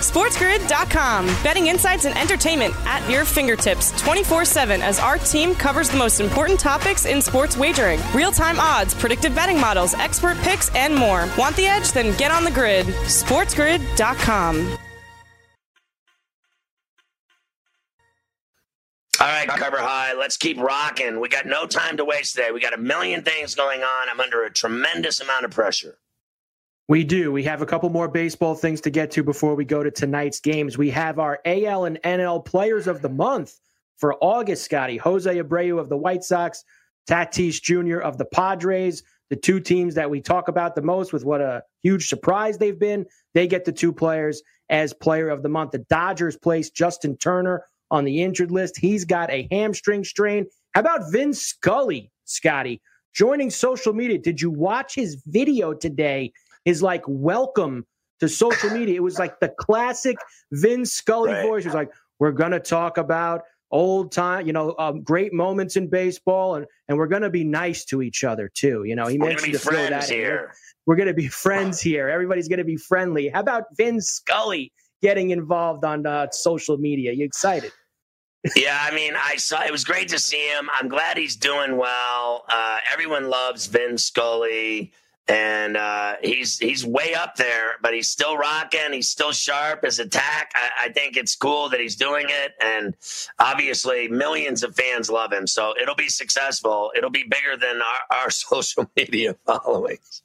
SportsGrid.com. Betting insights and entertainment at your fingertips 24 7 as our team covers the most important topics in sports wagering real time odds, predictive betting models, expert picks, and more. Want the edge? Then get on the grid. SportsGrid.com. All right, Cover High, let's keep rocking. We got no time to waste today. We got a million things going on. I'm under a tremendous amount of pressure. We do. We have a couple more baseball things to get to before we go to tonight's games. We have our AL and NL Players of the Month for August, Scotty. Jose Abreu of the White Sox, Tatis Jr. of the Padres, the two teams that we talk about the most with what a huge surprise they've been. They get the two players as Player of the Month. The Dodgers placed Justin Turner on the injured list. He's got a hamstring strain. How about Vin Scully, Scotty, joining social media? Did you watch his video today? His like welcome to social media. It was like the classic Vin Scully right. voice. It was like, we're going to talk about old time, you know, um, great moments in baseball, and and we're going to be nice to each other too. You know, he we're mentioned to throw that here. In. We're going to be friends here. Everybody's going to be friendly. How about Vin Scully getting involved on uh, social media? You excited? yeah, I mean, I saw it was great to see him. I'm glad he's doing well. Uh, everyone loves Vin Scully and uh, he's he's way up there, but he's still rocking. He's still sharp. His attack, I, I, think it's cool that he's doing it, and obviously millions of fans love him. So it'll be successful. It'll be bigger than our, our social media followings.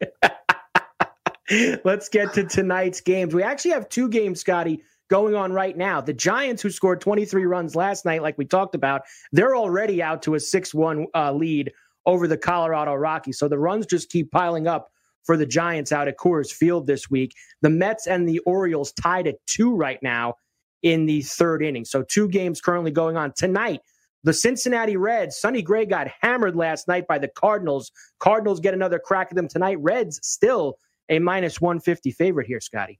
Let's get to tonight's games. We actually have two games, Scotty, going on right now. The Giants, who scored 23 runs last night, like we talked about, they're already out to a 6 1 uh, lead over the Colorado Rockies. So the runs just keep piling up for the Giants out at Coors Field this week. The Mets and the Orioles tied at two right now in the third inning. So two games currently going on tonight. The Cincinnati Reds, Sonny Gray got hammered last night by the Cardinals. Cardinals get another crack at them tonight. Reds still a minus 150 favorite here, Scotty.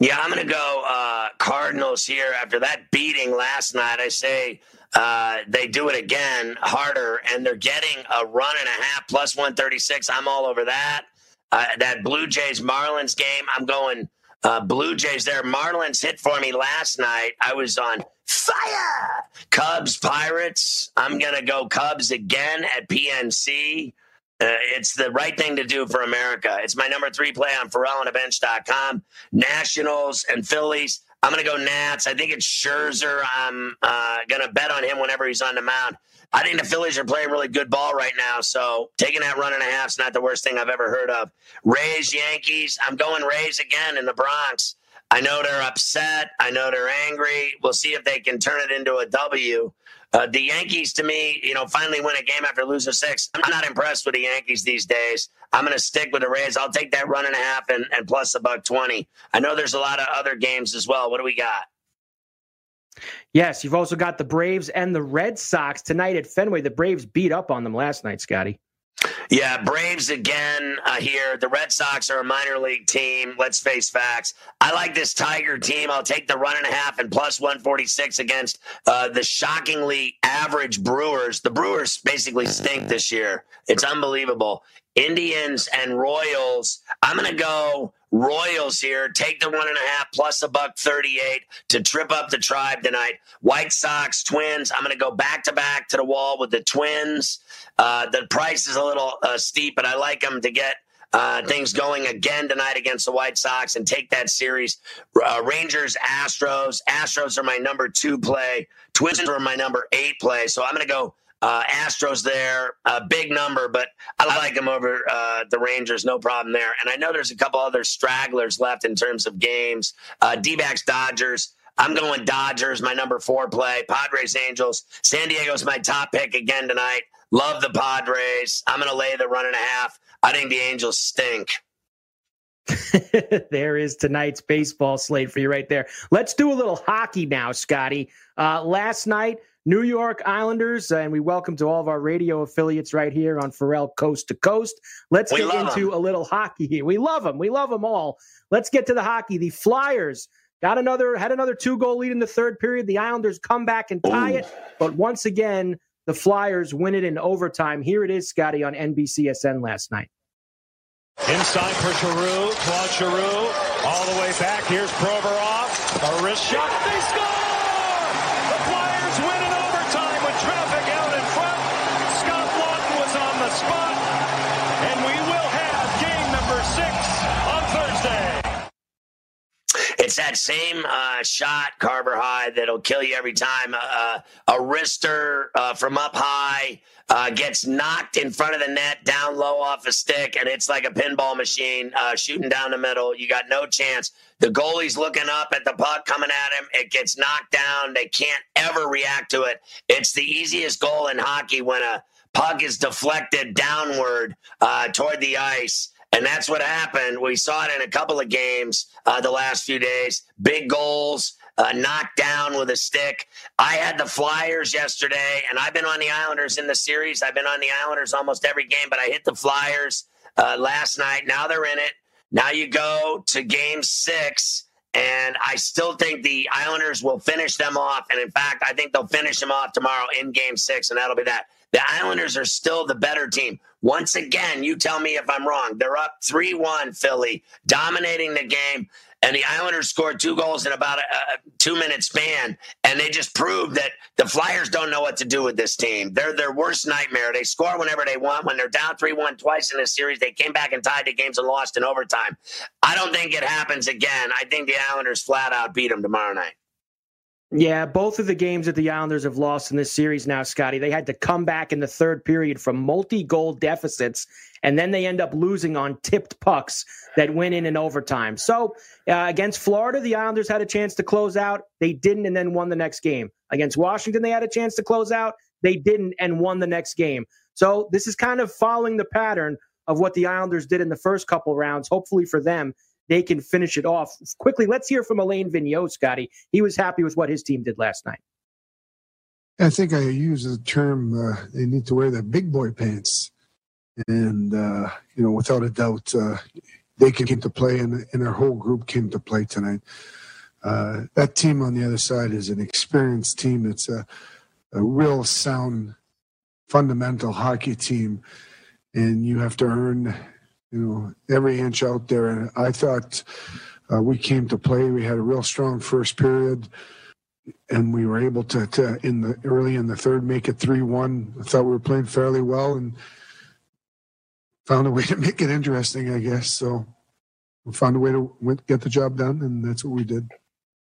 Yeah, I'm going to go uh, Cardinals here after that beating last night. I say uh, they do it again harder, and they're getting a run and a half plus 136. I'm all over that. Uh, that Blue Jays Marlins game, I'm going uh, Blue Jays there. Marlins hit for me last night. I was on fire. Cubs Pirates. I'm going to go Cubs again at PNC. Uh, it's the right thing to do for America. It's my number three play on FerrallOnABench.com. Nationals and Phillies. I'm going to go Nats. I think it's Scherzer. I'm uh, going to bet on him whenever he's on the mound. I think the Phillies are playing really good ball right now. So taking that run and a half is not the worst thing I've ever heard of. Rays, Yankees. I'm going Rays again in the Bronx. I know they're upset. I know they're angry. We'll see if they can turn it into a W. Uh, the Yankees, to me, you know, finally win a game after losing six. I'm not impressed with the Yankees these days. I'm going to stick with the Rays. I'll take that run and a half and, and plus a buck 20. I know there's a lot of other games as well. What do we got? Yes, you've also got the Braves and the Red Sox tonight at Fenway. The Braves beat up on them last night, Scotty. Yeah, Braves again uh, here. The Red Sox are a minor league team. Let's face facts. I like this Tiger team. I'll take the run and a half and plus 146 against uh, the shockingly average Brewers. The Brewers basically stink this year. It's unbelievable. Indians and Royals. I'm going to go Royals here. Take the one and a half plus a buck 38 to trip up the tribe tonight. White Sox, Twins. I'm going to go back to back to the wall with the Twins. Uh, the price is a little uh, steep, but I like them to get uh, things going again tonight against the White Sox and take that series. Uh, Rangers, Astros. Astros are my number two play. Twins are my number eight play. So I'm going to go uh, Astros there, a big number, but I like them over uh, the Rangers, no problem there. And I know there's a couple other stragglers left in terms of games. Uh, D-backs, Dodgers. I'm going Dodgers, my number four play. Padres, Angels. San Diego's my top pick again tonight. Love the Padres. I'm going to lay the run and a half. I think the Angels stink. there is tonight's baseball slate for you right there. Let's do a little hockey now, Scotty. Uh, last night, New York Islanders, and we welcome to all of our radio affiliates right here on Ferrall Coast to Coast. Let's we get into a little hockey here. We love them. We love them all. Let's get to the hockey. The Flyers got another had another two goal lead in the third period. The Islanders come back and tie Ooh. it, but once again, the Flyers win it in overtime. Here it is, Scotty, on NBCSN last night. Inside for Giroux, Claude Giroux, all the way back. Here's Provorov, a wrist shot. That same uh, shot, Carver High, that'll kill you every time. Uh, a wrister uh, from up high uh, gets knocked in front of the net, down low off a stick, and it's like a pinball machine uh, shooting down the middle. You got no chance. The goalie's looking up at the puck coming at him. It gets knocked down. They can't ever react to it. It's the easiest goal in hockey when a puck is deflected downward uh, toward the ice. And that's what happened. We saw it in a couple of games uh, the last few days. Big goals, uh, knocked down with a stick. I had the Flyers yesterday, and I've been on the Islanders in the series. I've been on the Islanders almost every game, but I hit the Flyers uh, last night. Now they're in it. Now you go to game six. And I still think the Islanders will finish them off. And in fact, I think they'll finish them off tomorrow in game six, and that'll be that. The Islanders are still the better team. Once again, you tell me if I'm wrong. They're up 3 1, Philly, dominating the game. And the Islanders scored two goals in about a, a two minute span. And they just proved that the Flyers don't know what to do with this team. They're their worst nightmare. They score whenever they want. When they're down 3 1 twice in a series, they came back and tied the games and lost in overtime. I don't think it happens again. I think the Islanders flat out beat them tomorrow night. Yeah, both of the games that the Islanders have lost in this series now, Scotty, they had to come back in the third period from multi goal deficits, and then they end up losing on tipped pucks that went in in overtime. So uh, against Florida, the Islanders had a chance to close out. They didn't, and then won the next game. Against Washington, they had a chance to close out. They didn't, and won the next game. So this is kind of following the pattern of what the Islanders did in the first couple rounds, hopefully for them they can finish it off quickly. Let's hear from Alain Vigneault, Scotty. He was happy with what his team did last night. I think I use the term uh, they need to wear their big boy pants. And, uh, you know, without a doubt, uh, they came to play and, and our whole group came to play tonight. Uh, that team on the other side is an experienced team. It's a, a real sound, fundamental hockey team. And you have to earn you know, every inch out there. And I thought uh, we came to play. We had a real strong first period, and we were able to, to in the early in the third make it three one. I thought we were playing fairly well and found a way to make it interesting. I guess so. We found a way to get the job done, and that's what we did.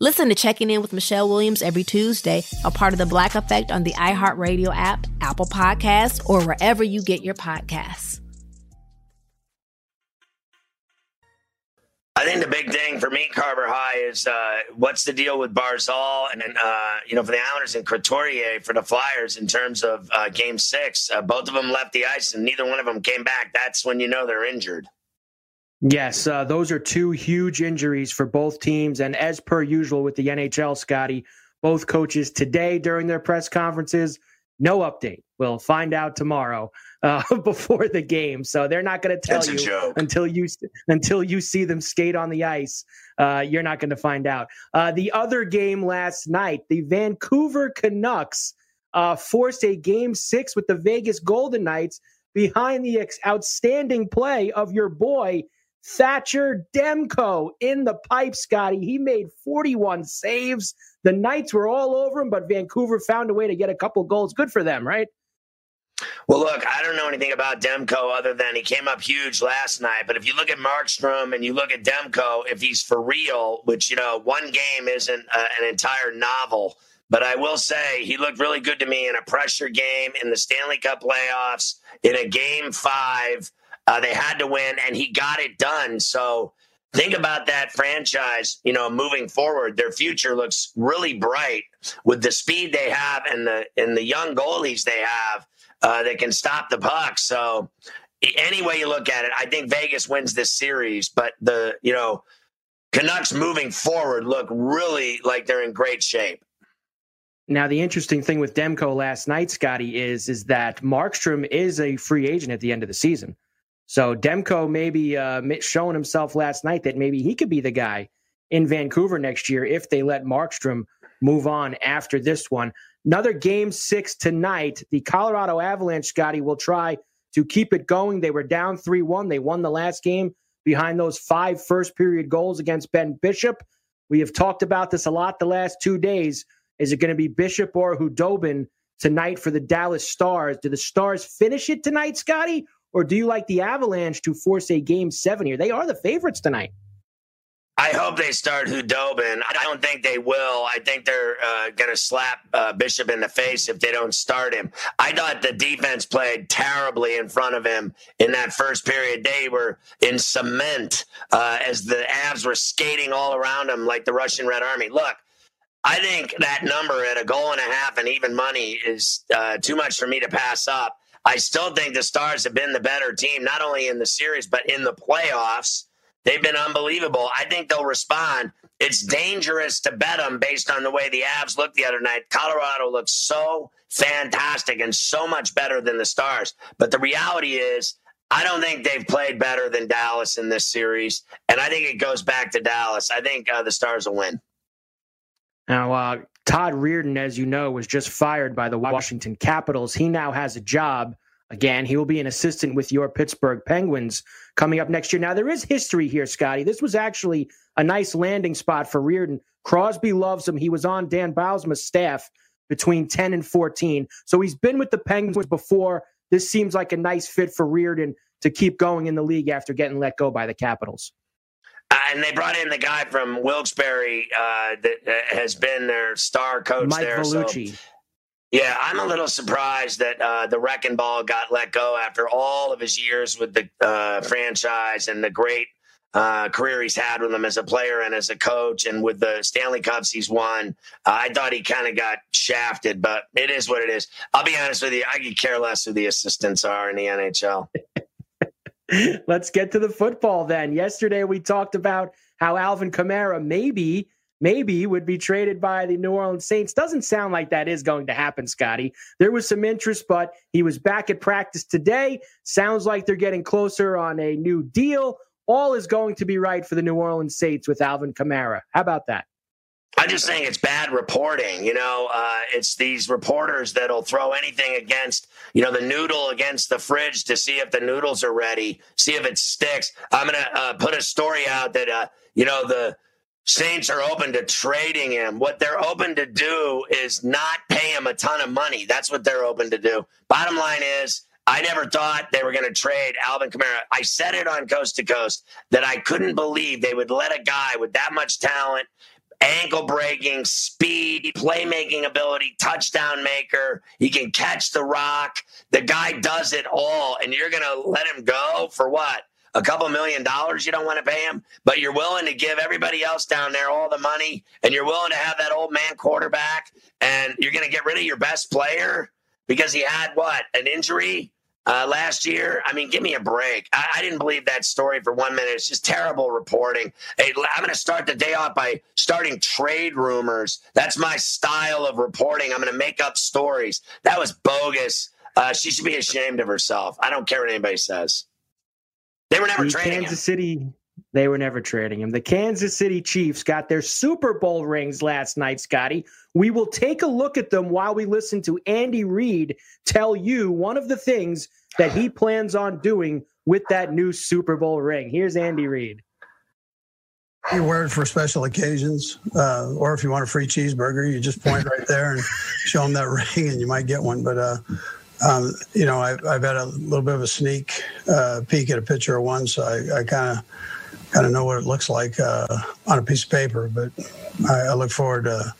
Listen to Checking In with Michelle Williams every Tuesday, a part of the Black Effect on the iHeartRadio app, Apple Podcasts, or wherever you get your podcasts. I think the big thing for me, Carver High, is uh, what's the deal with Barzal and uh, you know for the Islanders and Couturier for the Flyers in terms of uh, Game Six. Uh, both of them left the ice and neither one of them came back. That's when you know they're injured. Yes, uh, those are two huge injuries for both teams. And as per usual with the NHL, Scotty, both coaches today during their press conferences, no update. We'll find out tomorrow uh, before the game. So they're not going to tell That's you until you until you see them skate on the ice. Uh, you're not going to find out. Uh, the other game last night, the Vancouver Canucks uh, forced a game six with the Vegas Golden Knights behind the ex- outstanding play of your boy Thatcher Demko in the pipe, Scotty. He made 41 saves. The Knights were all over him, but Vancouver found a way to get a couple goals. Good for them, right? Well, look, I don't know anything about Demko other than he came up huge last night. But if you look at Markstrom and you look at Demko, if he's for real, which, you know, one game isn't uh, an entire novel, but I will say he looked really good to me in a pressure game in the Stanley Cup playoffs, in a game five. Uh, they had to win, and he got it done. So think about that franchise, you know, moving forward. Their future looks really bright with the speed they have and the and the young goalies they have uh, that can stop the puck. So any way you look at it, I think Vegas wins this series. But the you know Canucks moving forward look really like they're in great shape. Now, the interesting thing with Demko last night, Scotty, is is that Markstrom is a free agent at the end of the season. So Demko maybe uh, showing himself last night that maybe he could be the guy in Vancouver next year if they let Markstrom move on after this one. Another game six tonight. The Colorado Avalanche, Scotty, will try to keep it going. They were down 3 1. They won the last game behind those five first period goals against Ben Bishop. We have talked about this a lot the last two days. Is it going to be Bishop or Khudobin tonight for the Dallas Stars? Do the Stars finish it tonight, Scotty? Or do you like the Avalanche to force a game seven here? They are the favorites tonight. I hope they start Khudobin. I don't think they will. I think they're uh, going to slap uh, Bishop in the face if they don't start him. I thought the defense played terribly in front of him in that first period. They were in cement uh, as the Avs were skating all around them like the Russian Red Army. Look, I think that number at a goal and a half and even money is uh, too much for me to pass up. I still think the Stars have been the better team, not only in the series, but in the playoffs. They've been unbelievable. I think they'll respond. It's dangerous to bet them based on the way the Avs looked the other night. Colorado looks so fantastic and so much better than the Stars. But the reality is, I don't think they've played better than Dallas in this series. And I think it goes back to Dallas. I think uh, the Stars will win. Now, uh, Todd Reirden, as you know, was just fired by the Washington Capitals. He now has a job. Again, he will be an assistant with your Pittsburgh Penguins coming up next year. Now, there is history here, Scotty. This was actually a nice landing spot for Reirden. Crosby loves him. He was on Dan Bylsma's staff between 10 and 14. So he's been with the Penguins before. This seems like a nice fit for Reirden to keep going in the league after getting let go by the Capitals. Uh, and they brought in the guy from Wilkes-Barre uh, that uh, has been their star coach Mike there. Vellucci. So, yeah, I'm a little surprised that uh, the wrecking ball got let go after all of his years with the uh, franchise and the great uh, career he's had with them as a player and as a coach, and with the Stanley Cups he's won. I thought he kind of got shafted, but it is what it is. I'll be honest with you, I could care less who the assistants are in the NHL. Let's get to the football then. Yesterday we talked about how Alvin Kamara maybe maybe would be traded by the New Orleans Saints. Doesn't sound like that is going to happen, Scotty. There was some interest, but he was back at practice today. Sounds like they're getting closer on a new deal. All is going to be right for the New Orleans Saints with Alvin Kamara. How about that? I'm just saying it's bad reporting. You know, uh, it's these reporters that'll throw anything against, you know, the noodle against the fridge to see if the noodles are ready, see if it sticks. I'm going to uh, put a story out that, uh, you know, the Saints are open to trading him. What they're open to do is not pay him a ton of money. That's what they're open to do. Bottom line is, I never thought they were going to trade Alvin Kamara. I said it on Coast to Coast that I couldn't believe they would let a guy with that much talent ankle breaking, speed, playmaking ability, touchdown maker. He can catch the rock. The guy does it all. And you're going to let him go for what? A couple million dollars you don't want to pay him, but you're willing to give everybody else down there all the money and you're willing to have that old man quarterback and you're going to get rid of your best player because he had what? An injury? Uh, last year. I mean, give me a break. I, I, didn't believe that story for one minute. It's just terrible reporting. Hey, I'm going to start the day off by starting trade rumors. That's my style of reporting. I'm going to make up stories. That was bogus. Uh, she should be ashamed of herself. I don't care what anybody says. They were never the trading Kansas him. City. They were never trading him. The Kansas City Chiefs got their Super Bowl rings last night, Scotty. We will take a look at them while we listen to Andy Reid tell you one of the things that he plans on doing with that new Super Bowl ring. Here's Andy Reid. You wear it for special occasions, uh, or if you want a free cheeseburger, you just point right there and show them that ring, and you might get one. But uh, um, you know, I've, I've, had a little bit of a sneak uh, peek at a picture of one, so I kind of kind of know what it looks like uh, on a piece of paper. But I, I look forward to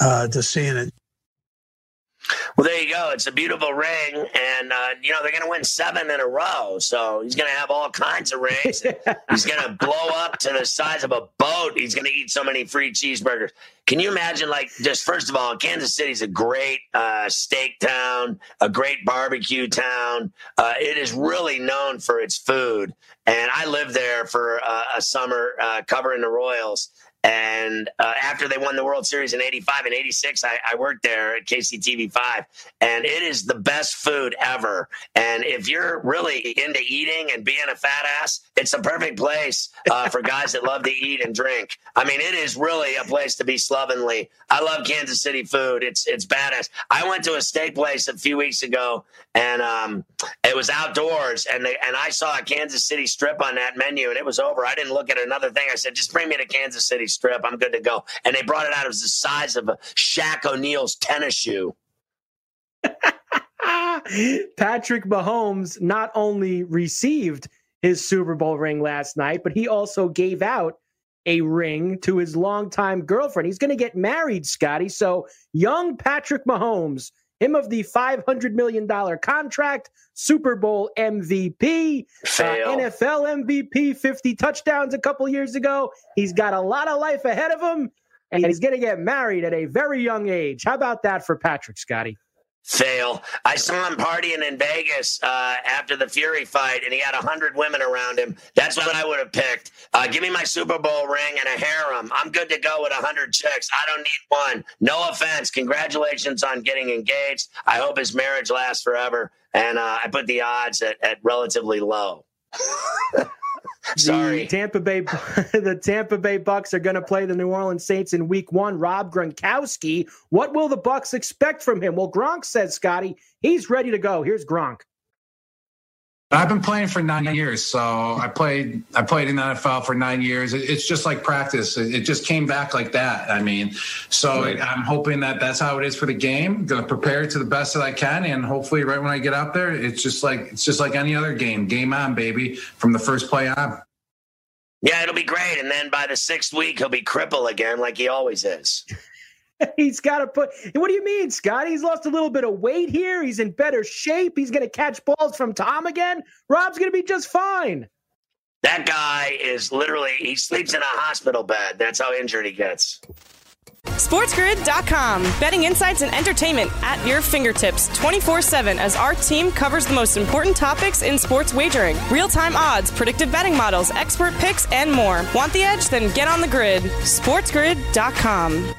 uh, to seeing it. Well, there you go. It's a beautiful ring, and uh, you know they're going to win seven in a row. So he's going to have all kinds of rings. he's going to blow up to the size of a boat. He's going to eat so many free cheeseburgers. Can you imagine? Like, just first of all, Kansas City's a great uh, steak town, a great barbecue town. Uh, it is really known for its food, and I lived there for uh, a summer uh, covering the Royals. And uh, after they won the World Series in 85 and 86, I, I, worked there at KCTV5. And it is the best food ever. And if you're really into eating and being a fat ass, it's a perfect place uh, for guys that love to eat and drink. I mean, it is really a place to be slovenly. I love Kansas City food. It's it's badass. I went to a steak place a few weeks ago, and um, it was outdoors, and they, and I saw a Kansas City strip on that menu, and it was over. I didn't look at another thing. I said, just bring me to Kansas City strip. I'm good to go. And they brought it out. It was the size of a Shaq O'Neal's tennis shoe. Patrick Mahomes not only received his Super Bowl ring last night, but he also gave out a ring to his longtime girlfriend. He's going to get married, Scotty. So, young Patrick Mahomes, him of the $500 million contract, Super Bowl MVP, uh, NFL MVP, 50 touchdowns a couple years ago. He's got a lot of life ahead of him, and he's going to get married at a very young age. How about that for Patrick, Scotty? Fail. I saw him partying in Vegas uh, after the Fury fight, and he had a hundred women around him. That's what I would have picked. Uh, give me my Super Bowl ring and a harem. I'm good to go with a hundred chicks. I don't need one. No offense. Congratulations on getting engaged. I hope his marriage lasts forever. And uh, I put the odds at, at relatively low. Sorry. The Tampa Bay the Tampa Bay Bucs are going to play the New Orleans Saints in week 1. Rob Gronkowski, what will the Bucs expect from him? Well, Gronk says, Scotty, he's ready to go. Here's Gronk. I've been playing for nine years, so I played. I played in the NFL for nine years. It's just like practice. It just came back like that. I mean, so right. I'm hoping that that's how it is for the game. Going to prepare to the best that I can, and hopefully, right when I get out there, it's just like it's just like any other game. Game on, baby, from the first play on. Yeah, it'll be great. And then by the sixth week, he'll be crippled again, like he always is. He's got to put. What do you mean, Scott? He's lost a little bit of weight here. He's in better shape. He's going to catch balls from Tom again. Rob's going to be just fine. That guy is literally, he sleeps in a hospital bed. That's how injured he gets. SportsGrid.com. Betting insights and entertainment at your fingertips 24 7 as our team covers the most important topics in sports wagering real time odds, predictive betting models, expert picks, and more. Want the edge? Then get on the grid. SportsGrid.com.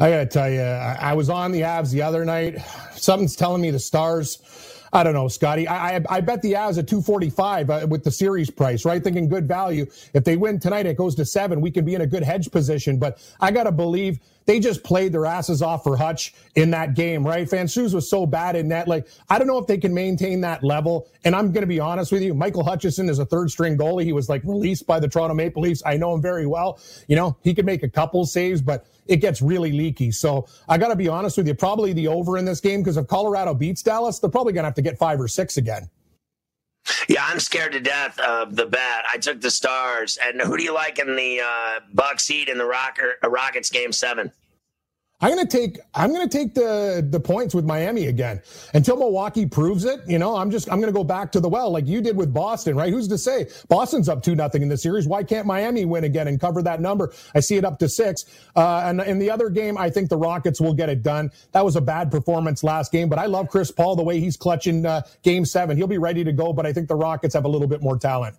I got to tell you, I was on the Avs the other night. Something's telling me the Stars. I don't know, Scotty. I, I, I bet the Avs at 245 uh, with the series price, right? Thinking good value. If they win tonight, it goes to seven. We can be in a good hedge position. But I got to believe they just played their asses off for Hutch in that game, right? Francouz was so bad in that. Like, I don't know if they can maintain that level. And I'm going to be honest with you. Michael Hutchison is a third string goalie. He was like released by the Toronto Maple Leafs. I know him very well. You know, he could make a couple saves, but it gets really leaky. So I got to be honest with you. Probably the over in this game because if Colorado beats Dallas, they're probably going to have to get five or six again. Yeah, I'm scared to death of the bet. I took the Stars, and who do you like in the uh, Bucks Heat in the Rocker, uh, Rockets game seven? I'm going to take I'm going to take the the points with Miami again until Milwaukee proves it. You know, I'm just I'm going to go back to the well like you did with Boston, right? Who's to say Boston's up two nothing in the series? Why can't Miami win again and cover that number? I see it up to six. Uh, and in the other game, I think the Rockets will get it done. That was a bad performance last game, but I love Chris Paul the way he's clutching uh, Game Seven. He'll be ready to go, but I think the Rockets have a little bit more talent.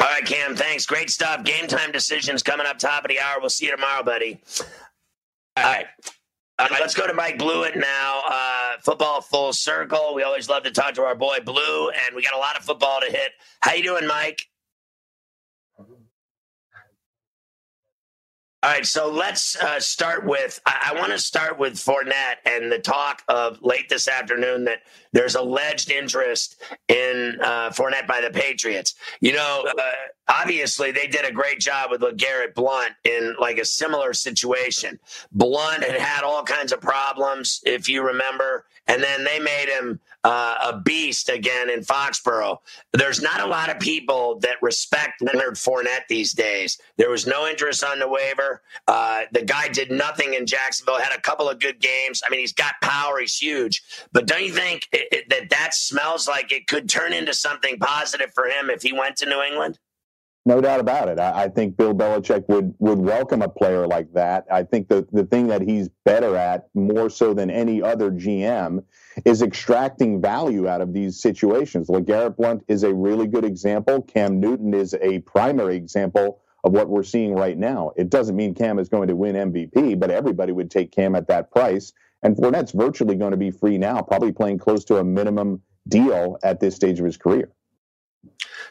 All right, Cam. Thanks. Great stuff. Game time decisions coming up top of the hour. We'll see you tomorrow, buddy. All right. Uh, let's go to Mike Blewett now. Uh, football full circle. We always love to talk to our boy Blue, and we got a lot of football to hit. How you doing, Mike? All right, so let's uh, start with. I, I want to start with Fournette and the talk of late this afternoon that there's alleged interest in uh, Fournette by the Patriots. You know, uh, obviously they did a great job with Garrett Blount in like a similar situation. Blount had had all kinds of problems, if you remember, and then they made him uh, a beast again in Foxborough. There's not a lot of people that respect Leonard Fournette these days. There was no interest on the waiver. Uh, the guy did nothing in Jacksonville. Had a couple of good games. I mean, he's got power. He's huge. But don't you think it, it, that that smells like it could turn into something positive for him if he went to New England? No doubt about it. I, I, think Bill Belichick would would welcome a player like that. I think the the thing that he's better at more so than any other GM is extracting value out of these situations. LeGarrette Blount is a really good example. Cam Newton is a primary example of what we're seeing right now. It doesn't mean Cam is going to win MVP, but everybody would take Cam at that price. And Fournette's virtually going to be free now, probably playing close to a minimum deal at this stage of his career.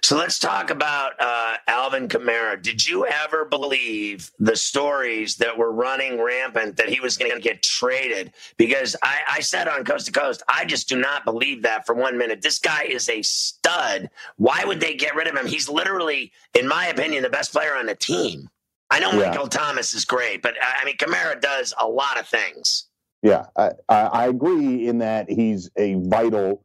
So let's talk about uh, Alvin Kamara. Did you ever believe the stories that were running rampant that he was going to get traded? Because I, I, said on Coast to Coast, I just do not believe that for one minute. This guy is a stud. Why would they get rid of him? He's literally, in my opinion, the best player on the team. I know yeah. Michael Thomas is great, but I mean, Kamara does a lot of things. Yeah, I, I agree in that he's a vital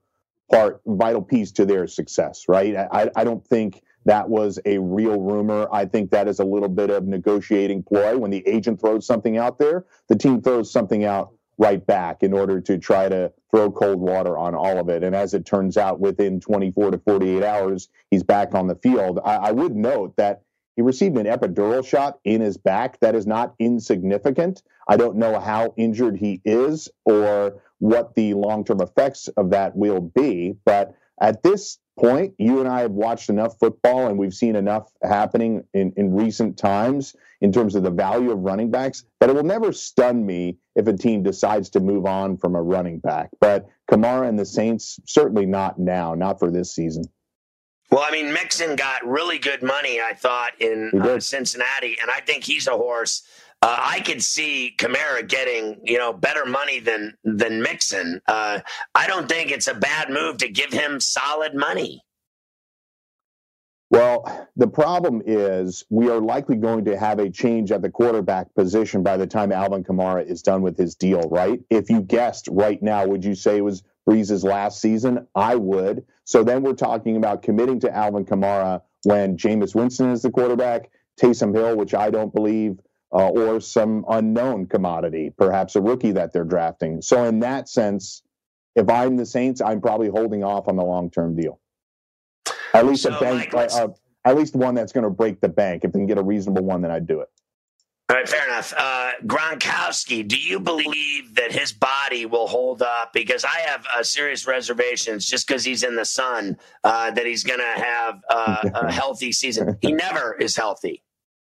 part, vital piece to their success, right? I, I don't think that was a real rumor. I think that is a little bit of negotiating ploy. When the agent throws something out there, the team throws something out right back in order to try to throw cold water on all of it. And as it turns out, within 24 to 48 hours, he's back on the field. I, I would note that he received an epidural shot in his back. That is not insignificant. I don't know how injured he is or what the long term effects of that will be. But at this point, you and I have watched enough football and we've seen enough happening in, in recent times in terms of the value of running backs that it will never stun me if a team decides to move on from a running back. But Kamara and the Saints, certainly not now, not for this season. Well, I mean, Mixon got really good money, I thought, in uh, Cincinnati, and I think he's a horse. Uh, I could see Kamara getting, you know, better money than than Mixon. Uh, I don't think it's a bad move to give him solid money. Well, the problem is we are likely going to have a change at the quarterback position by the time Alvin Kamara is done with his deal, right? If you guessed right now, would you say it was Brees's last season? I would. So then we're talking about committing to Alvin Kamara when Jameis Winston is the quarterback, Taysom Hill, which I don't believe, uh, or some unknown commodity, perhaps a rookie that they're drafting. So in that sense, if I'm the Saints, I'm probably holding off on the long term deal. At least so, a bank, uh, uh, at least one that's going to break the bank. If they can get a reasonable one, then I'd do it. All right, fair enough. Uh, Gronkowski, do you believe that his body will hold up? Because I have uh, serious reservations just because he's in the sun uh, that he's going to have uh, a healthy season. He never is healthy.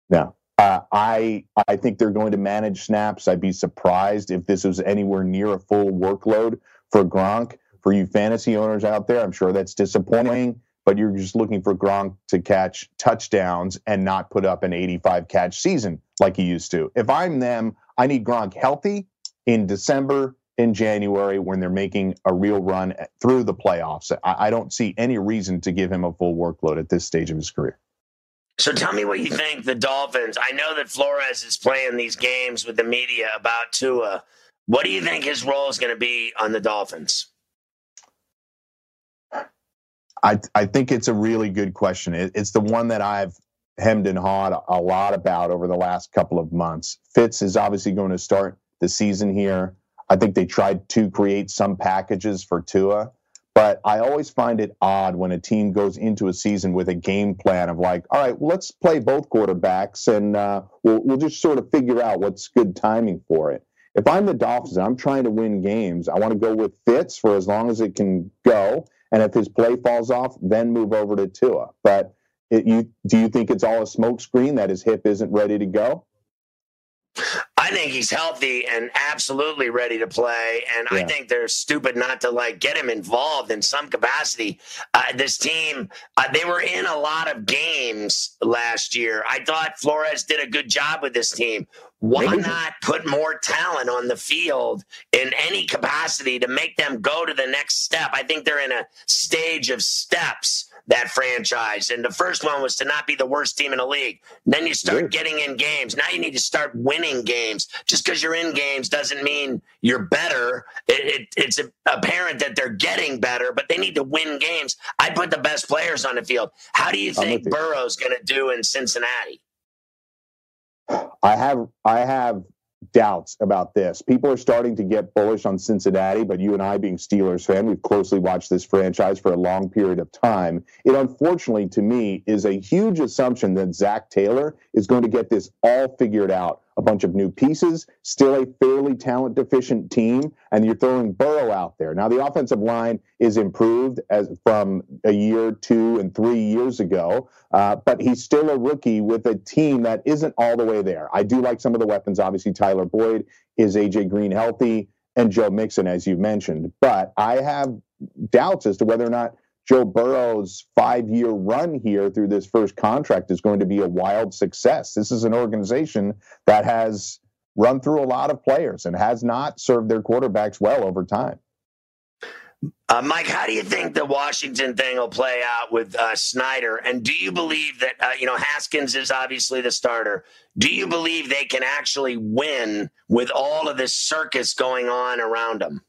No. Uh, I I think they're going to manage snaps. I'd be surprised if this was anywhere near a full workload for Gronk. For you fantasy owners out there, I'm sure that's disappointing but you're just looking for Gronk to catch touchdowns and not put up an 85 catch season like he used to. If I'm them, I need Gronk healthy in December, in January, when they're making a real run through the playoffs. I, I don't see any reason to give him a full workload at this stage of his career. So tell me what you think the Dolphins. I know that Flores is playing these games with the media about Tua. What do you think his role is going to be on the Dolphins? I I think it's a really good question. It, it's the one that I've hemmed and hawed a lot about over the last couple of months. Fitz is obviously going to start the season here. I think they tried to create some packages for Tua, but I always find it odd when a team goes into a season with a game plan of like, all right, well, let's play both quarterbacks and uh, we'll we'll just sort of figure out what's good timing for it. If I'm the Dolphins and I'm trying to win games, I want to go with Fitz for as long as it can go, and if his play falls off, then move over to Tua. But it, you do you think it's all a smokescreen that his hip isn't ready to go? I think he's healthy and absolutely ready to play. And yeah. I think they're stupid not to like get him involved in some capacity. Uh, this team, uh, they were in a lot of games last year. I thought Flores did a good job with this team. Why Maybe. not put more talent on the field in any capacity to make them go to the next step? I think they're in a stage of steps that franchise. And the first one was to not be the worst team in the league. Then you start getting in games. Now you need to start winning games. Just because you're in games doesn't mean you're better. It, it, it's apparent that they're getting better, but they need to win games. I put the best players on the field. How do you think Burrow's going to do in Cincinnati? I have I have doubts about this. People are starting to get bullish on Cincinnati, but you and I, being Steelers fan, we've closely watched this franchise for a long period of time. It unfortunately, to me, is a huge assumption that Zac Taylor is going to get this all figured out a bunch of new pieces, still a fairly talent deficient team, and you're throwing Burrow out there. Now the offensive line is improved as from a year, two, and three years ago, uh, but he's still a rookie with a team that isn't all the way there. I do like some of the weapons. Obviously, Tyler Boyd is AJ Green healthy, and Joe Mixon, as you mentioned, but I have doubts as to whether or not Joe Burrow's five year run here through this first contract is going to be a wild success. This is an organization that has run through a lot of players and has not served their quarterbacks well over time. Uh, Mike, how do you think the Washington thing will play out with uh, Snyder? And do you believe that, uh, you know, Haskins is obviously the starter. Do you believe they can actually win with all of this circus going on around them?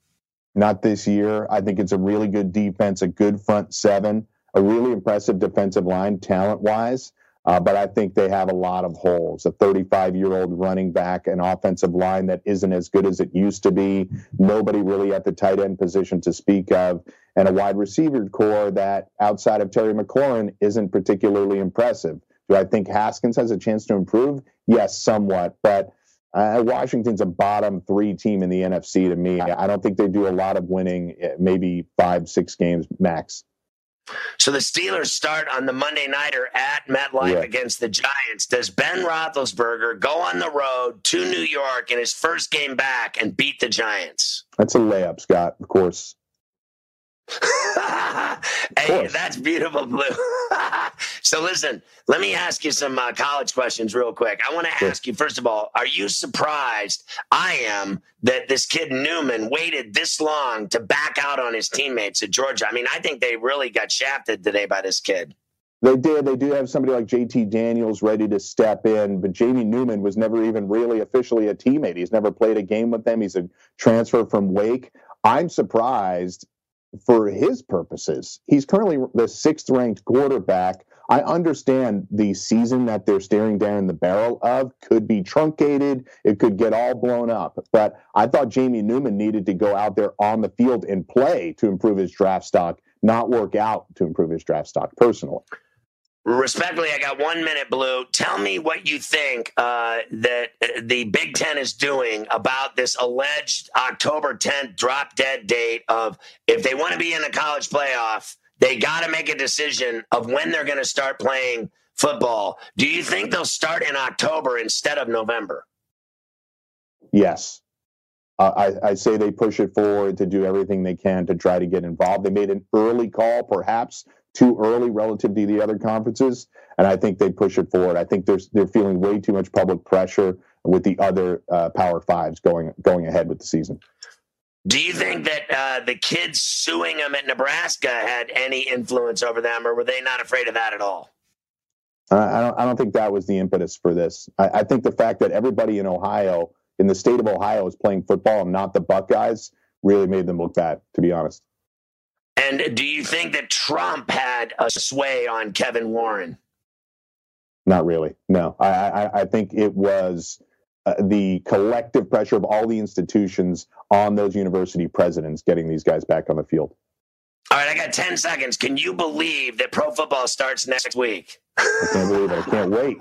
Not this year. I think it's a really good defense, a good front seven, a really impressive defensive line talent wise. Uh, but I think they have a lot of holes. A 35 year old running back, an offensive line that isn't as good as it used to be, nobody really at the tight end position to speak of, and a wide receiver core that outside of Terry McLaurin isn't particularly impressive. Do I think Haskins has a chance to improve? Yes, somewhat. But uh, Washington's a bottom three team in the NFC to me. I don't think they do a lot of winning, eh, maybe five, six games max. So the Steelers start on the Monday nighter at MetLife yeah. against the Giants. Does Ben Roethlisberger go on the road to New York in his first game back and beat the Giants? That's a layup, Scott. Of course. hey, that's beautiful, Blue. so, listen, let me ask you some uh, college questions real quick. I want to sure. ask you, first of all, are you surprised? I am that this kid Newman waited this long to back out on his teammates at Georgia. I mean, I think they really got shafted today by this kid. They did. They do have somebody like JT Daniels ready to step in, but Jamie Newman was never even really officially a teammate. He's never played a game with them. He's a transfer from Wake. I'm surprised for his purposes. He's currently the sixth ranked quarterback. I understand the season that they're staring down the barrel of could be truncated. It could get all blown up. But I thought Jamie Newman needed to go out there on the field and play to improve his draft stock, not work out to improve his draft stock personally. Respectfully, I got one minute, Blue. Tell me what you think uh, that uh, the Big Ten is doing about this alleged October 10th drop dead date of if they want to be in the college playoff, they got to make a decision of when they're going to start playing football. Do you think they'll start in October instead of November? Yes. Uh, I, I, say they push it forward to do everything they can to try to get involved. They made an early call, perhaps too early relative to the other conferences, and I think they push it forward. I think there's they're feeling way too much public pressure with the other uh, Power Fives going going ahead with the season. Do you think that uh, the kids suing them at Nebraska had any influence over them, or were they not afraid of that at all? I don't. I don't think that was the impetus for this. I, I think the fact that everybody in Ohio, in the state of Ohio, is playing football and not the Buckeyes, really made them look bad. To be honest. And do you think that Trump had a sway on Kevin Warren? Not really. No, I, I, I think it was uh, the collective pressure of all the institutions on those university presidents getting these guys back on the field. All right, I got 10 seconds. Can you believe that pro football starts next week? I can't believe it. I can't wait.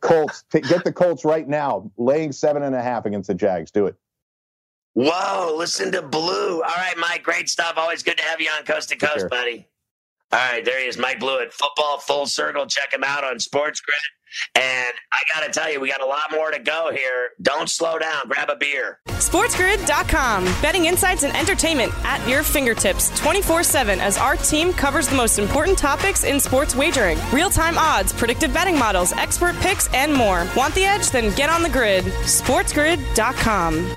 Colts, t- get the Colts right now, laying seven and a half against the Jags. Do it. Whoa, listen to Blue. All right, Mike, great stuff. Always good to have you on Coast to Coast, sure. buddy. All right, there he is, Mike Blewett, Football Full Circle. Check him out on Sports Grid. And I got to tell you, we got a lot more to go here. Don't slow down. Grab a beer. SportsGrid.com. Betting insights and entertainment at your fingertips 24 7 as our team covers the most important topics in sports wagering real time odds, predictive betting models, expert picks, and more. Want the edge? Then get on the grid. SportsGrid.com.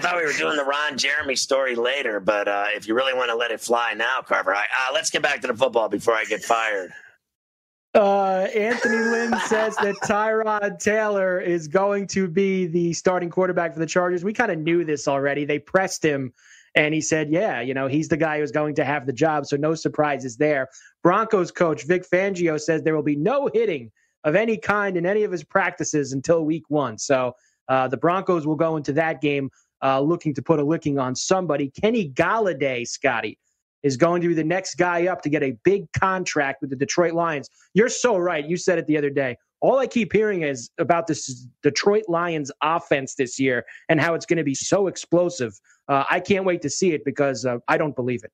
Thought we were doing the Ron Jeremy story later, but uh, if you really want to let it fly now, Carver, I, uh, let's get back to the football before I get fired. Uh, Anthony Lynn says that Tyrod Taylor is going to be the starting quarterback for the Chargers. We kind of knew this already. They pressed him, and he said, "Yeah, you know, he's the guy who's going to have the job." So no surprises there. Broncos coach Vic Fangio says there will be no hitting of any kind in any of his practices until Week One. So uh, the Broncos will go into that game uh, looking to put a licking on somebody. Kenny Golladay, Scotty, is going to be the next guy up to get a big contract with the Detroit Lions. You're so right. You said it the other day. All I keep hearing is about this Detroit Lions offense this year and how it's going to be so explosive. Uh, I can't wait to see it because uh, I don't believe it.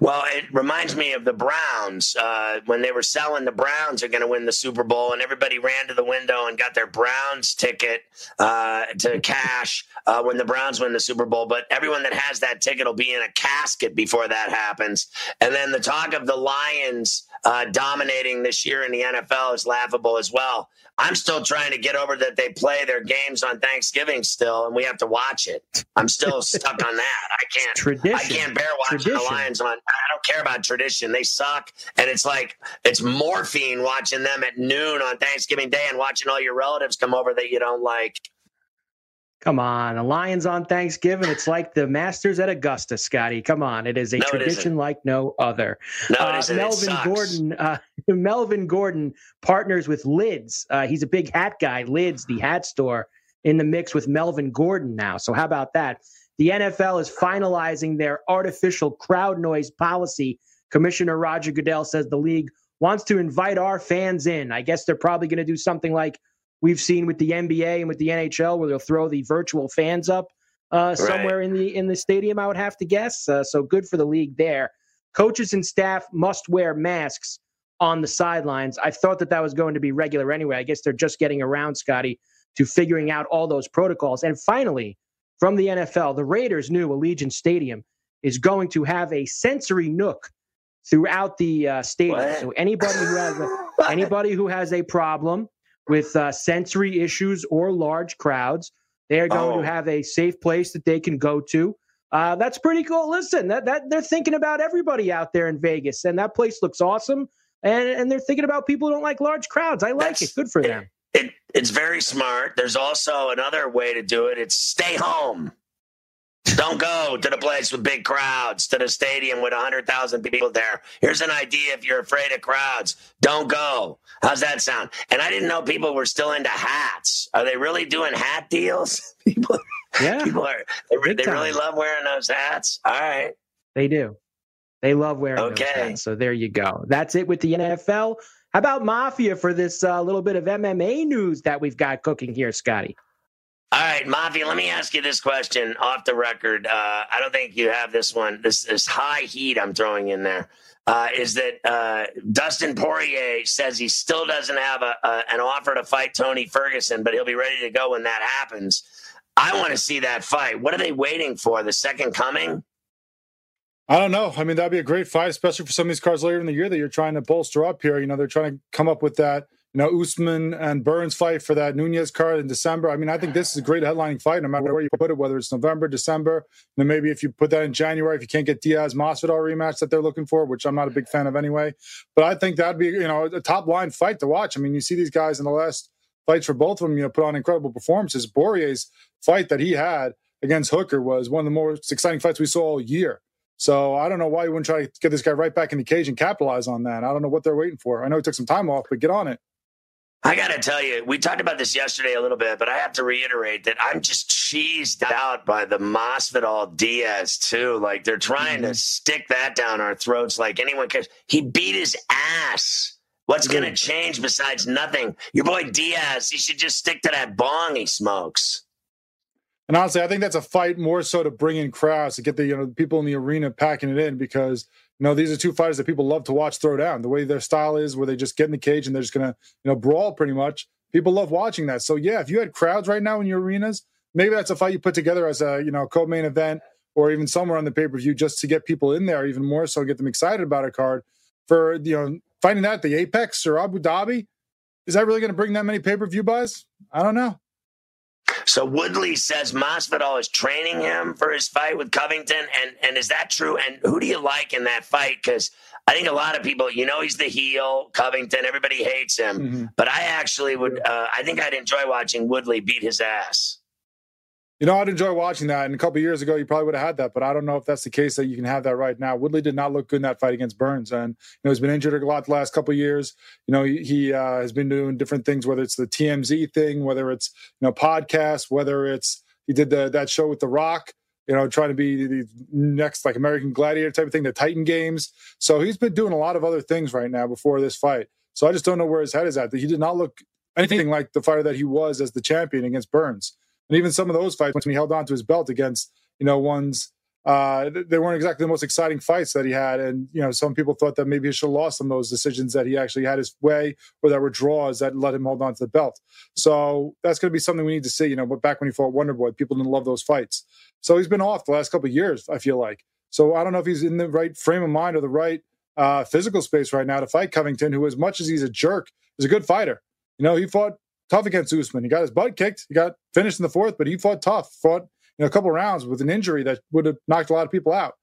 Well, it reminds me of the Browns uh, when they were selling the Browns are going to win the Super Bowl, and everybody ran to the window and got their Browns ticket uh, to cash uh, when the Browns win the Super Bowl. But everyone that has that ticket will be in a casket before that happens. And then the talk of the Lions uh, dominating this year in the NFL is laughable as well. I'm still trying to get over that they play their games on Thanksgiving still, and we have to watch it. I'm still stuck on that. I can't. Tradition. I can't bear watching tradition. the Lions on. I don't care about tradition. They suck, and it's like it's morphine watching them at noon on Thanksgiving Day and watching all your relatives come over that you don't like. Come on, the Lions on Thanksgiving. It's like the Masters at Augusta, Scotty. Come on, it is a no, tradition like no other. No, uh, Melvin Gordon. Uh, Melvin Gordon partners with Lids. Uh, he's a big hat guy. Lids, the hat store, in the mix with Melvin Gordon now. So how about that? The NFL is finalizing their artificial crowd noise policy. Commissioner Roger Goodell says the league wants to invite our fans in. I guess they're probably going to do something like we've seen with the NBA and with the NHL, where they'll throw the virtual fans up uh, somewhere right. in the in the stadium. I would have to guess. Uh, so good for the league there. Coaches and staff must wear masks on the sidelines. I thought that that was going to be regular anyway. I guess they're just getting around, Scotty, to figuring out all those protocols. And finally, from the NFL, the Raiders' new Allegiant Stadium is going to have a sensory nook throughout the uh, stadium. What? So anybody who has a, anybody who has a problem with uh, sensory issues or large crowds. They are going oh. to have a safe place that they can go to. Uh, that's pretty cool. Listen, that, that they're thinking about everybody out there in Vegas, and that place looks awesome. And, and they're thinking about people who don't like large crowds. I like that's, it. Good for them. It, it's very smart. There's also another way to do it. It's stay home. Don't go to the place with big crowds, to the stadium with 100,000 people there. Here's an idea if you're afraid of crowds. Don't go. How's that sound? And I didn't know people were still into hats. Are they really doing hat deals? People, yeah. people are, they, they really love wearing those hats. All right. They do. They love wearing okay. those hats. So there you go. That's it with the NFL. How about Mafia for this uh, little bit of MMA news that we've got cooking here, Scotty? All right, Mafia, let me ask you this question off the record. Uh, I don't think you have this one, this, this high heat I'm throwing in there. Uh, is that uh, Dustin Poirier says he still doesn't have a, a, an offer to fight Tony Ferguson, but he'll be ready to go when that happens. I want to see that fight. What are they waiting for? The second coming? I don't know. I mean, that'd be a great fight, especially for some of these cards later in the year that you're trying to bolster up here. You know, they're trying to come up with that, you know, Usman and Burns fight for that Nunes card in December. I mean, I think this is a great headlining fight, no matter where you put it, whether it's November, December. And then maybe if you put that in January, if you can't get Diaz Masvidal rematch that they're looking for, which I'm not a big fan of anyway. But I think that'd be, you know, a top line fight to watch. I mean, you see these guys in the last fights for both of them, you know, put on incredible performances. Poirier's fight that he had against Hooker was one of the most exciting fights we saw all year. So I don't know why you wouldn't try to get this guy right back in the cage and capitalize on that. I don't know what they're waiting for. I know he took some time off, but get on it. I got to tell you, we talked about this yesterday a little bit, but I have to reiterate that I'm just cheesed out by the Masvidal Diaz too. Like they're trying mm-hmm. to stick that down our throats like anyone cares. He beat his ass. What's going to change besides nothing? Your boy Diaz, he should just stick to that bong he smokes. And honestly, I think that's a fight more so to bring in crowds to get the you know people in the arena packing it in because you know these are two fighters that people love to watch throw down. The way their style is, where they just get in the cage and they're just gonna you know brawl pretty much. People love watching that. So yeah, if you had crowds right now in your arenas, maybe that's a fight you put together as a you know co-main event or even somewhere on the pay per view just to get people in there even more so get them excited about a card. For you know finding that the Apex or Abu Dhabi, is that really to bring that many pay per view buys? I don't know. So Woodley says Masvidal is training him for his fight with Covington, and and is that true? And who do you like in that fight? Because I think a lot of people, you know, he's the heel, Covington. Everybody hates him, mm-hmm. but I actually would. Uh, I think I'd enjoy watching Woodley beat his ass. You know, I'd enjoy watching that. And a couple years ago, you probably would have had that, but I don't know if that's the case that you can have that right now. Woodley did not look good in that fight against Burns, and you know he's been injured a lot the last couple years. You know, he, he uh, has been doing different things, whether it's the TMZ thing, whether it's you know podcasts, whether it's he did the that show with The Rock. You know, trying to be the next like American Gladiator type of thing, the Titan Games. So he's been doing a lot of other things right now before this fight. So I just don't know where his head is at. He did not look anything like the fighter that he was as the champion against Burns. And even some of those fights when he held on to his belt against, you know, ones uh, they weren't exactly the most exciting fights that he had. And, you know, some people thought that maybe he should have lost some of those decisions that he actually had his way or that were draws that let him hold on to the belt. So that's going to be something we need to see, you know, but back when he fought Wonder Boy, people didn't love those fights. So he's been off the last couple of years, I feel like. So I don't know if he's in the right frame of mind or the right uh, physical space right now to fight Covington, who, as much as he's a jerk, is a good fighter. You know, he fought tough against Usman. He got his butt kicked. He got finished in the fourth, but he fought tough. Fought know, a couple rounds with an injury that would have knocked a lot of people out.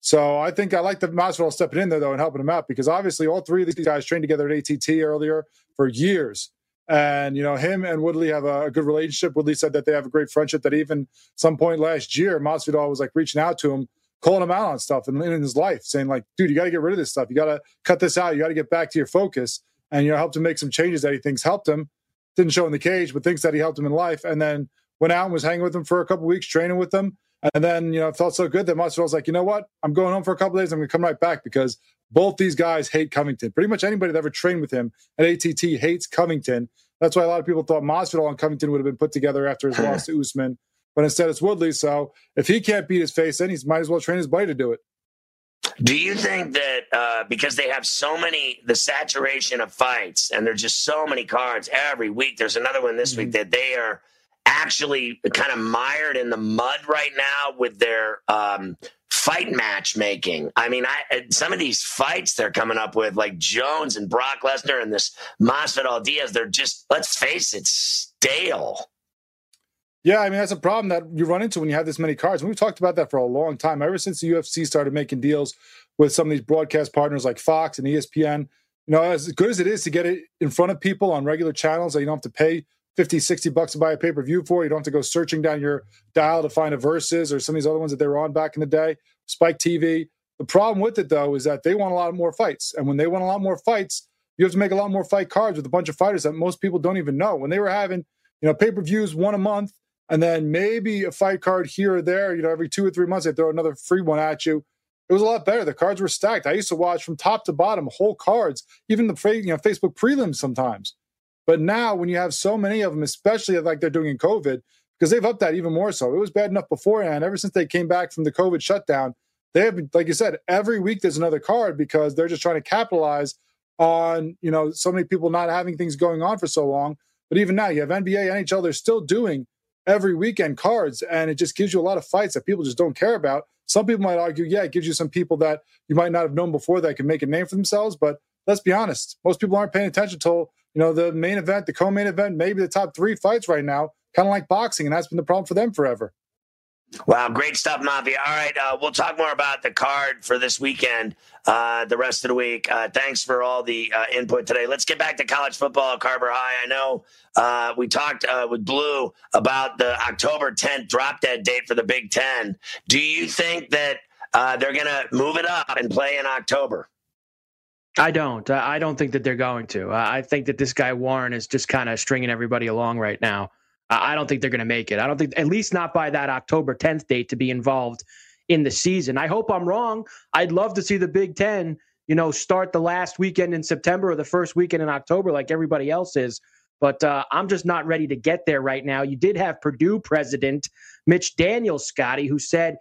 So I think I like the Masvidal stepping in there though and helping him out because obviously all three of these guys trained together at ATT earlier for years. And you know him and Woodley have a, a, good relationship. Woodley said that they have a great friendship. That even some point last year, Masvidal was like reaching out to him, calling him out on stuff and in his life, saying like, "Dude, you got to get rid of this stuff. You got to cut this out. You got to get back to your focus." And you know, helped him make some changes that he thinks helped him didn't show in the cage, but thinks that he helped him in life. And then went out and was hanging with him for a couple weeks, training with them. And then, you know, felt so good that Masvidal was like, you know what? I'm going home for a couple days. I'm going to come right back because both these guys hate Covington. Pretty much anybody that ever trained with him at ATT hates Covington. That's why a lot of people thought Masvidal and Covington would have been put together after his loss to Usman. But instead, it's Woodley. So if he can't beat his face, then he might as well train his buddy to do it. Do you think that uh, because they have so many, the saturation of fights, and there's just so many cards every week, there's another one this mm-hmm. week that they are actually kind of mired in the mud right now with their um, fight matchmaking. I mean, I, uh, some of these fights they're coming up with, like Jones and Brock Lesnar and this Masvidal Diaz, they're just, let's face it, stale. Yeah, I mean that's a problem that you run into when you have this many cards. And we've talked about that for a long time. Ever since the UFC started making deals with some of these broadcast partners like Fox and ESPN, you know, as good as it is to get it in front of people on regular channels that you don't have to pay 50, 60 bucks to buy a pay per view for. You don't have to go searching down your dial to find a versus or some of these other ones that they were on back in the day. Spike TV. The problem with it though is that they want a lot more fights, and when they want a lot more fights, you have to make a lot more fight cards with a bunch of fighters that most people don't even know. When they were having, you know, pay per views one a month, and then maybe a fight card here or there, you know, every two or three months they throw another free one at you. It was a lot better. The cards were stacked. I used to watch from top to bottom whole cards, even the you know Facebook prelims sometimes. But now, when you have so many of them, especially like they're doing in COVID, because they've upped that even more so. It was bad enough beforehand. Ever since they came back from the COVID shutdown, they have, like you said, every week there's another card because they're just trying to capitalize on you know so many people not having things going on for so long. But even now, you have NBA, NHL, they're still doing every weekend cards, and it just gives you a lot of fights that people just don't care about. Some people might argue, yeah, it gives you some people that you might not have known before that can make a name for themselves. But let's be honest, most people aren't paying attention until you know the main event, the co-main event, maybe the top three fights right now, kind of like boxing, and that's been the problem for them forever. Wow, great stuff, Mafia. All right, uh, we'll talk more about the card for this weekend, uh, the rest of the week. Uh, thanks for all the uh, input today. Let's get back to college football, Carver High. I know uh, we talked uh, with Blue about the October 10th drop dead date for the Big Ten. Do you think that they're going to move it up and play in October? I don't. I don't think that they're going to. I think that this guy Warren is just kind of stringing everybody along right now. I don't think they're going to make it. I don't think, at least not by that October 10th date, to be involved in the season. I hope I'm wrong. I'd love to see the Big Ten, you know, start the last weekend in September or the first weekend in October, like everybody else is. But uh, I'm just not ready to get there right now. You did have Purdue president Mitch Daniels, Scotty, who said,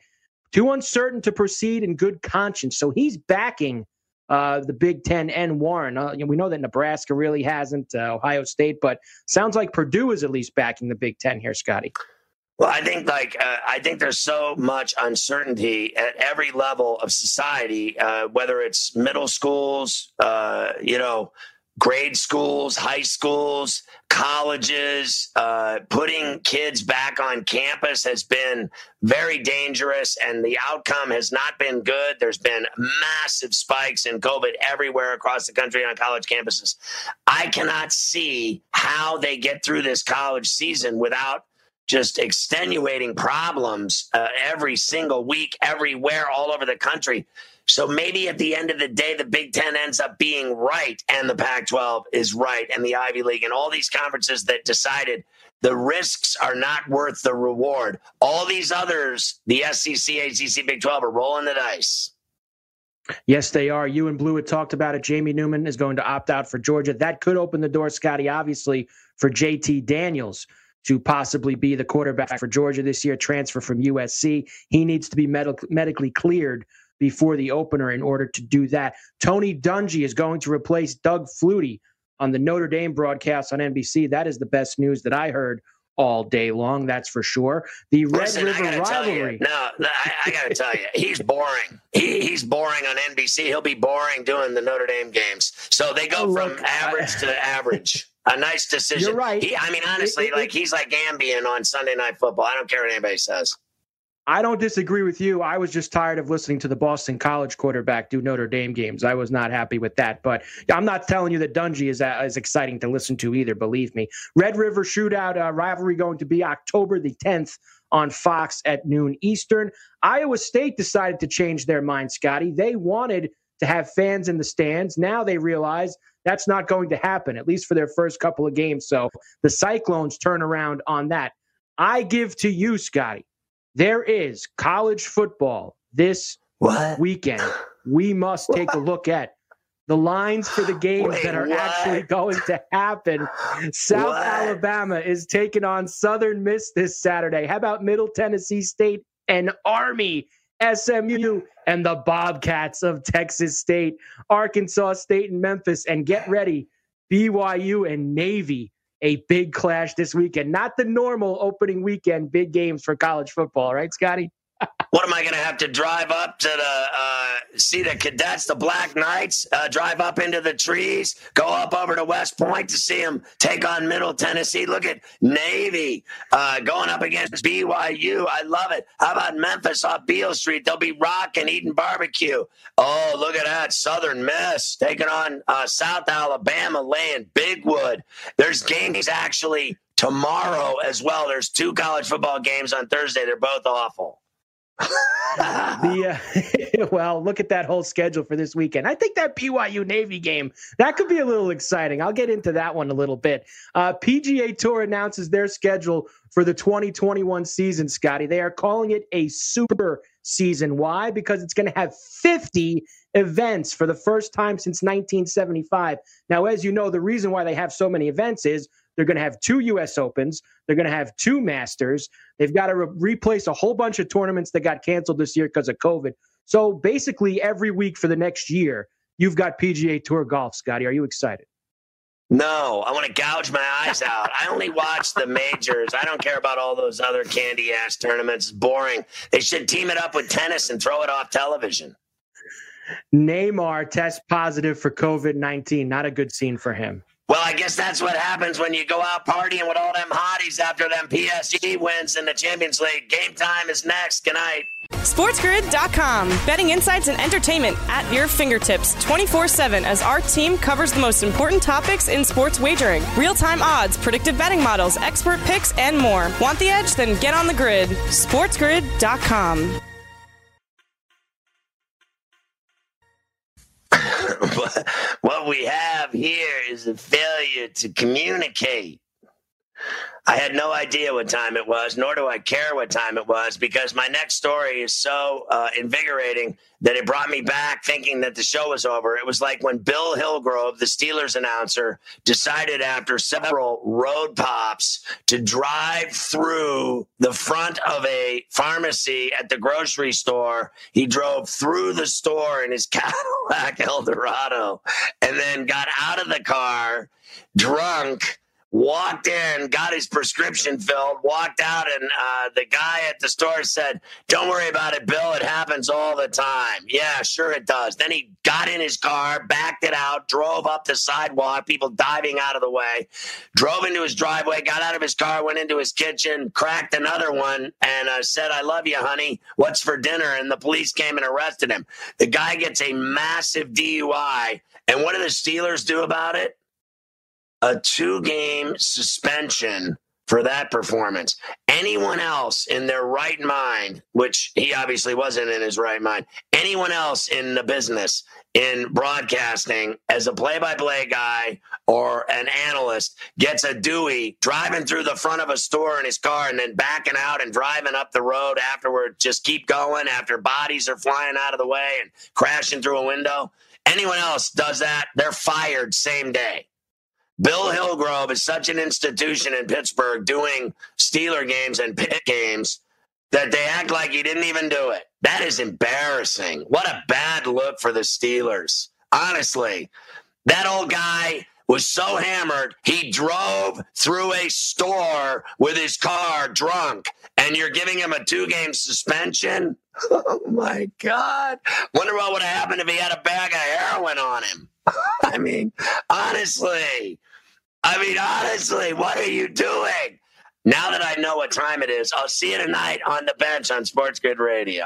too uncertain to proceed in good conscience. So he's backing uh, the Big Ten and Warren. Uh, you know, we know that Nebraska really hasn't, uh, Ohio State, but sounds like Purdue is at least backing the Big Ten here, Scotty. Well, I think like uh, I think there's so much uncertainty at every level of society, uh, whether it's middle schools, uh, you know, grade schools, high schools, colleges, uh, putting kids back on campus has been very dangerous, and the outcome has not been good. There's been massive spikes in COVID everywhere across the country on college campuses. I cannot see how they get through this college season without just extenuating problems uh, every single week, everywhere, all over the country. So maybe at the end of the day, the Big Ten ends up being right and the Pac 12 is right and the Ivy League and all these conferences that decided the risks are not worth the reward. All these others, the SEC, ACC, Big 12, are rolling the dice. Yes, they are. You and Blue had talked about it. Jamie Newman is going to opt out for Georgia. That could open the door, Scotty, obviously, for JT Daniels to possibly be the quarterback for Georgia this year, transfer from USC. He needs to be med- medically cleared before the opener in order to do that. Tony Dungy is going to replace Doug Flutie on the Notre Dame broadcast on NBC. That is the best news that I heard all day long. That's for sure. The Listen, Red River rivalry. You, no, I, I got to tell you, he's boring. He, he's boring on NBC. He'll be boring doing the Notre Dame games. So they go oh, from look, average I, to average. A nice decision. You're right. He, I mean, honestly, it, it, like he's like Ambien on Sunday Night Football. I don't care what anybody says. I don't disagree with you. I was just tired of listening to the Boston College quarterback do Notre Dame games. I was not happy with that. But I'm not telling you that Dungy is as exciting to listen to either. Believe me. Red River Shootout uh, rivalry going to be October the 10th on Fox at noon Eastern. Iowa State decided to change their mind, Scotty. They wanted to have fans in the stands. Now they realize that's not going to happen, at least for their first couple of games. So the Cyclones turn around on that. I give to you, Scotty there is college football this what? weekend. We must take what? a look at the lines for the games Wait, that are what? actually going to happen. South Alabama is taking on Southern Miss this Saturday. How about Middle Tennessee State and Army? SMU and the Bobcats of Texas State, Arkansas State and Memphis, and get ready, BYU and Navy a big clash this weekend. Not the normal opening weekend big games for college football, right, Scotty? What am I going to have to drive up to the uh, see the cadets, the Black Knights, uh, drive up into the trees, go up over to West Point to see them take on Middle Tennessee. Look at Navy uh, going up against BYU. I love it. How about Memphis off Beale Street? They'll be rocking, eating barbecue. Oh, look at that. Southern Miss taking on uh, South Alabama, laying Bigwood. There's games actually tomorrow as well. There's two college football games on Thursday. They're both awful. The uh, well, look at that whole schedule for this weekend. I think that BYU Navy game that could be a little exciting. I'll get into that one a little bit. Uh, PGA Tour announces their schedule for the 2021 season. Scotty, they are calling it a super season. Why? Because it's going to have 50 events for the first time since 1975. Now, as you know, the reason why they have so many events is they're going to have two U.S. Opens. They're going to have two Masters. They've got to re- replace a whole bunch of tournaments that got canceled this year because of COVID. So basically, every week for the next year, you've got PGA Tour golf. Scotty, are you excited? No, I want to gouge my eyes out. I only watch the majors. I don't care about all those other candy ass tournaments. It's boring. They should team it up with tennis and throw it off television. Neymar tests positive for COVID 19. Not a good scene for him. Well, I guess that's what happens when you go out partying with all them hotties after them PSG wins in the Champions League. Game time is next. Good night. SportsGrid.com. Betting insights and entertainment at your fingertips 24 7 as our team covers the most important topics in sports wagering real time odds, predictive betting models, expert picks, and more. Want the edge? Then get on the grid. SportsGrid.com. what we have here is a failure to communicate. I had no idea what time it was, nor do I care what time it was, because my next story is so uh, invigorating that it brought me back thinking that the show was over. It was like when Bill Hillgrove, the Steelers announcer, decided after several road pops to drive through the front of a pharmacy at the grocery store. He drove through the store in his Cadillac Eldorado and then got out of the car drunk walked in, got his prescription filled, walked out, and uh, the guy at the store said, Don't worry about it, Bill. It happens all the time. Yeah, sure it does. Then he got in his car, backed it out, drove up the sidewalk, people diving out of the way, drove into his driveway, got out of his car, went into his kitchen, cracked another one, and uh, said, I love you, honey. What's for dinner? And the police came and arrested him. The guy gets a massive DUI. And what do the Steelers do about it? A two game suspension for that performance. Anyone else in their right mind, which he obviously wasn't in his right mind, anyone else in the business, in broadcasting, as a play by play guy or an analyst, gets a Dewey driving through the front of a store in his car and then backing out and driving up the road afterward, just keep going after bodies are flying out of the way and crashing through a window. Anyone else does that, they're fired same day. Bill Hillgrove is such an institution in Pittsburgh doing Steeler games and Pitt games that they act like he didn't even do it. That is embarrassing. What a bad look for the Steelers. Honestly, that old guy was so hammered, he drove through a store with his car drunk, and you're giving him a two game suspension? Oh my God. Wonder what would have happened if he had a bag of heroin on him. I mean, honestly, I mean, honestly, what are you doing? Now that I know what time it is, I'll see you tonight on the bench on Sports Grid Radio.